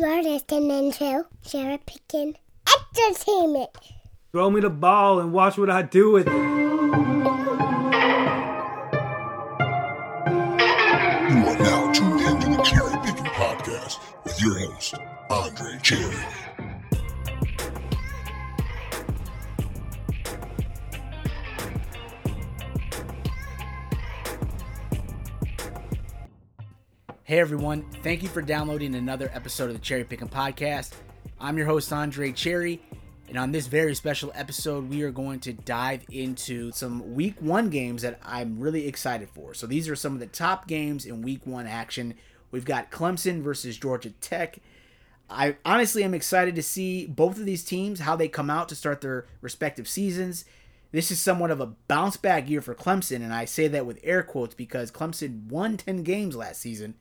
You're listening to Cherry Picking Entertainment. Throw me the ball and watch what I do with it. You are now tuned into the Cherry Picking Podcast with your host, Andre Cherry. Hey everyone, thank you for downloading another episode of the Cherry Picking Podcast. I'm your host, Andre Cherry, and on this very special episode, we are going to dive into some week one games that I'm really excited for. So, these are some of the top games in week one action. We've got Clemson versus Georgia Tech. I honestly am excited to see both of these teams, how they come out to start their respective seasons. This is somewhat of a bounce back year for Clemson, and I say that with air quotes because Clemson won 10 games last season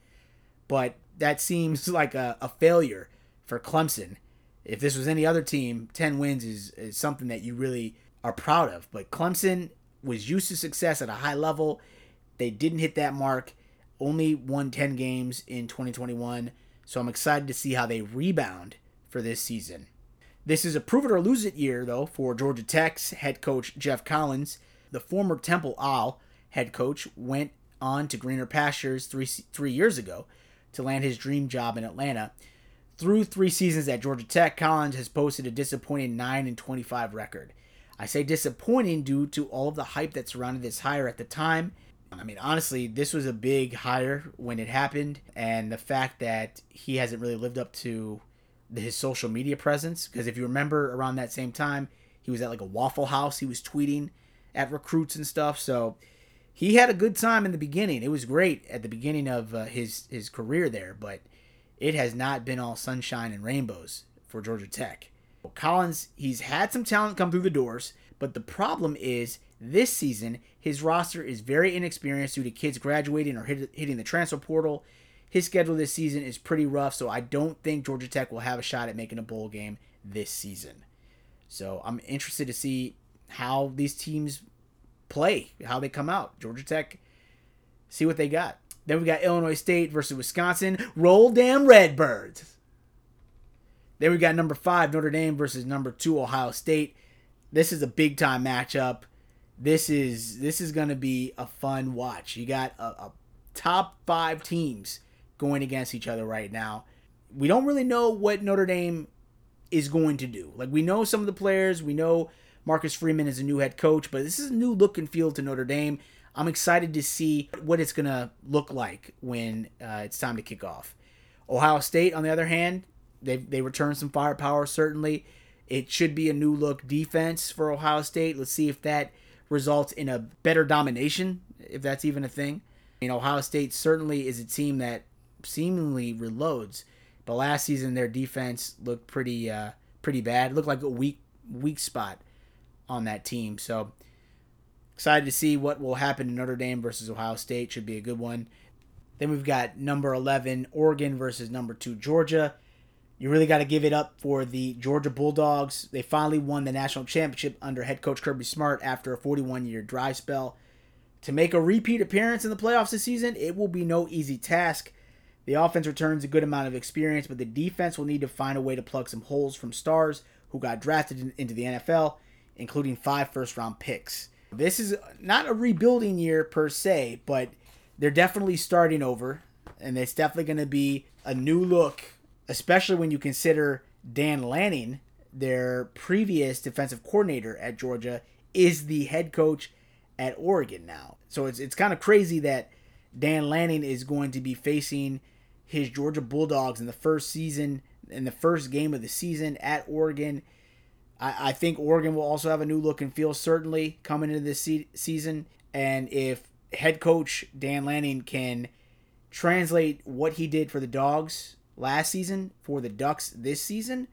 but that seems like a, a failure for Clemson. If this was any other team, 10 wins is, is something that you really are proud of. But Clemson was used to success at a high level. They didn't hit that mark, only won 10 games in 2021. So I'm excited to see how they rebound for this season. This is a prove it or lose it year, though, for Georgia Tech's head coach Geoff Collins. The former Temple Owl head coach went on to greener pastures three, three years ago to land his dream job in Atlanta. Through three seasons at Georgia Tech, Collins has posted a disappointing 9 and 25 record. I say disappointing due to all of the hype that surrounded this hire at the time. I mean, honestly, this was a big hire when it happened, and the fact that he hasn't really lived up to his social media presence. Because if you remember around that same time, he was at like a Waffle House, he was tweeting at recruits and stuff. So he had a good time in the beginning. It was great at the beginning of uh, his his career there, but it has not been all sunshine and rainbows for Georgia Tech. Well, Collins, he's had some talent come through the doors, but the problem is this season his roster is very inexperienced due to kids graduating or hit, hitting the transfer portal. His schedule this season is pretty rough, so I don't think Georgia Tech will have a shot at making a bowl game this season. So I'm interested to see how these teams play, how they come out. Georgia Tech, see what they got. Then we got Illinois State versus Wisconsin. Roll damn Redbirds. Then we got number five Notre Dame versus number two Ohio State. This is a big time matchup. This is this is gonna be a fun watch. You got a, a top five teams going against each other right now. We don't really know what Notre Dame is going to do. Like we know some of the players, we know Marcus Freeman is a new head coach, but this is a new look and feel to Notre Dame. I'm excited to see what it's going to look like when uh, it's time to kick off. Ohio State, on the other hand, they they return some firepower. Certainly, it should be a new look defense for Ohio State. Let's see if that results in a better domination, if that's even a thing. I mean, Ohio State certainly is a team that seemingly reloads, but last season their defense looked pretty uh, pretty bad. It looked like a weak weak spot on that team. So excited to see what will happen in Notre Dame versus Ohio State. Should be a good one. Then we've got number 11 Oregon versus number 2 Georgia. You really got to give it up for the Georgia Bulldogs. They finally won the national championship under head coach Kirby Smart after a 41 year dry spell. To make a repeat appearance in the playoffs this season, it will be no easy task. The offense returns a good amount of experience, but the defense will need to find a way to plug some holes from stars who got drafted into the NFL including five first round picks. This is not a rebuilding year per se, but they're definitely starting over, and it's definitely going to be a new look, especially when you consider Dan Lanning, their previous defensive coordinator at Georgia, is the head coach at Oregon now. So it's it's kind of crazy that Dan Lanning is going to be facing his Georgia Bulldogs in the first season in the first game of the season at Oregon. I, I think Oregon will also have a new look and feel certainly coming into this se- season. And if head coach Dan Lanning can translate what he did for the Dogs last season for the Ducks this season,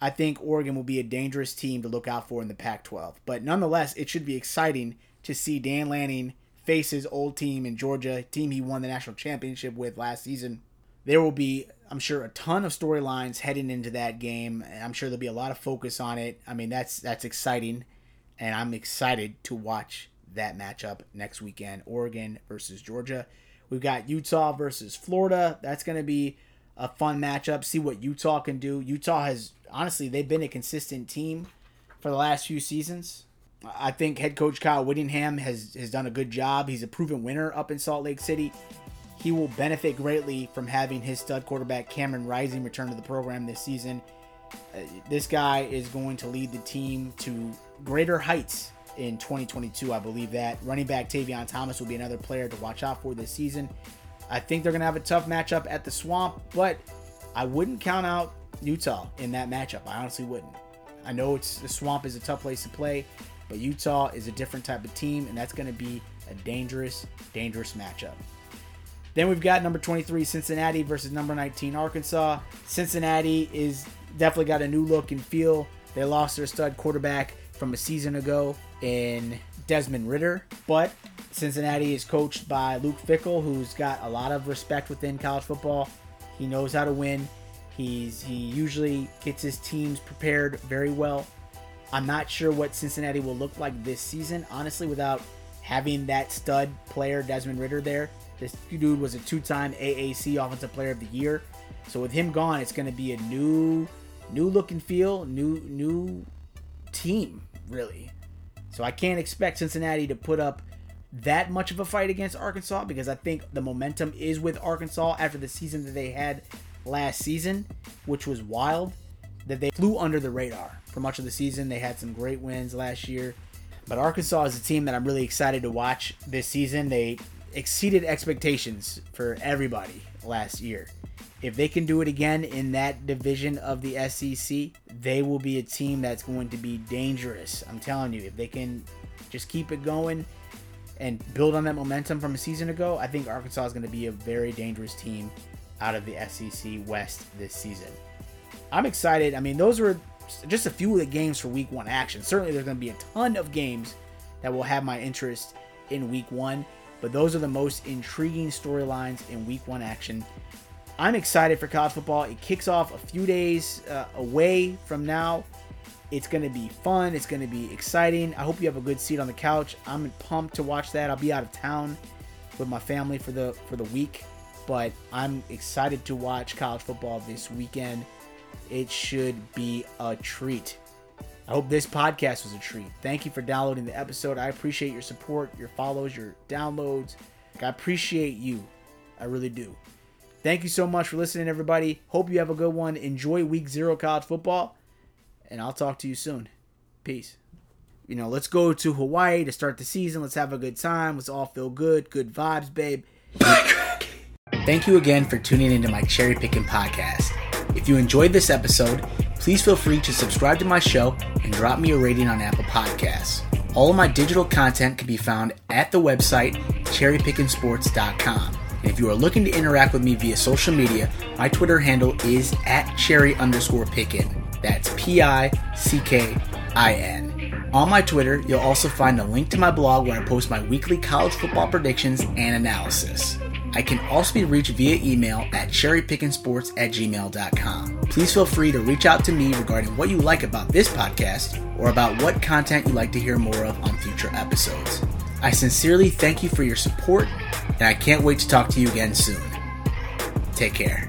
I think Oregon will be a dangerous team to look out for in the Pac 12. But nonetheless, it should be exciting to see Dan Lanning face his old team in Georgia, team he won the national championship with last season. There will be I'm sure a ton of storylines heading into that game. I'm sure there'll be a lot of focus on it. I mean, that's that's exciting, and I'm excited to watch that matchup next weekend. Oregon versus Georgia. We've got Utah versus Florida. That's going to be a fun matchup. See what Utah can do. Utah has honestly they've been a consistent team for the last few seasons. I think head coach Kyle Whittingham has has done a good job. He's a proven winner up in Salt Lake City. He will benefit greatly from having his stud quarterback Cameron Rising return to the program this season. Uh, this guy is going to lead the team to greater heights in 2022. I believe that running back Tavion Thomas will be another player to watch out for this season. I think they're going to have a tough matchup at the Swamp, but I wouldn't count out Utah in that matchup. I honestly wouldn't. I know it's the Swamp is a tough place to play, but Utah is a different type of team, and that's going to be a dangerous, dangerous matchup. Then we've got number 23 Cincinnati versus number 19 Arkansas. Cincinnati is definitely got a new look and feel. They lost their stud quarterback from a season ago in Desmond Ridder, but Cincinnati is coached by Luke Fickell, who's got a lot of respect within college football. He knows how to win. He's he usually gets his teams prepared very well. I'm not sure what Cincinnati will look like this season, honestly, without having that stud player Desmond Ridder there. This dude was a two-time AAC Offensive Player of the Year. So with him gone, it's going to be a new, new look and feel, new new team really. So I can't expect Cincinnati to put up that much of a fight against Arkansas because I think the momentum is with Arkansas after the season that they had last season, which was wild. That they flew under the radar for much of the season. They had some great wins last year. But Arkansas is a team that I'm really excited to watch this season. They exceeded expectations for everybody last year. If they can do it again in that division of the SEC, they will be a team that's going to be dangerous. I'm telling you, if they can just keep it going and build on that momentum from a season ago, I think Arkansas is going to be a very dangerous team out of the SEC West this season. I'm excited. I mean, those were just a few of the games for week one action. Certainly, there's going to be a ton of games that will have my interest in week one, but those are the most intriguing storylines in week one action. I'm excited for college football. It kicks off a few days uh, away from now. It's going to be fun. It's going to be exciting. I hope you have a good seat on the couch. I'm pumped to watch that. I'll be out of town with my family for the for the week, but I'm excited to watch college football this weekend. It should be a treat. I hope this podcast was a treat. Thank you for downloading the episode. I appreciate your support, your follows, your downloads. I appreciate you. I really do. Thank you so much for listening, everybody. Hope you have a good one. Enjoy week zero college football and I'll talk to you soon. Peace. You know, let's go to Hawaii to start the season. Let's have a good time. Let's all feel good. Good vibes, babe. Thank you again for tuning into my Cherry Picking podcast. If you enjoyed this episode, please feel free to subscribe to my show and drop me a rating on Apple Podcasts. All of my digital content can be found at the website cherrypickinsports.com. And if you are looking to interact with me via social media, my Twitter handle is at cherry underscore pickin. That's P I C K I N. On my Twitter, you'll also find a link to my blog where I post my weekly college football predictions and analysis. I can also be reached via email at cherrypickinsports at gmail.com. Please feel free to reach out to me regarding what you like about this podcast or about what content you'd like to hear more of on future episodes. I sincerely thank you for your support, and I can't wait to talk to you again soon. Take care.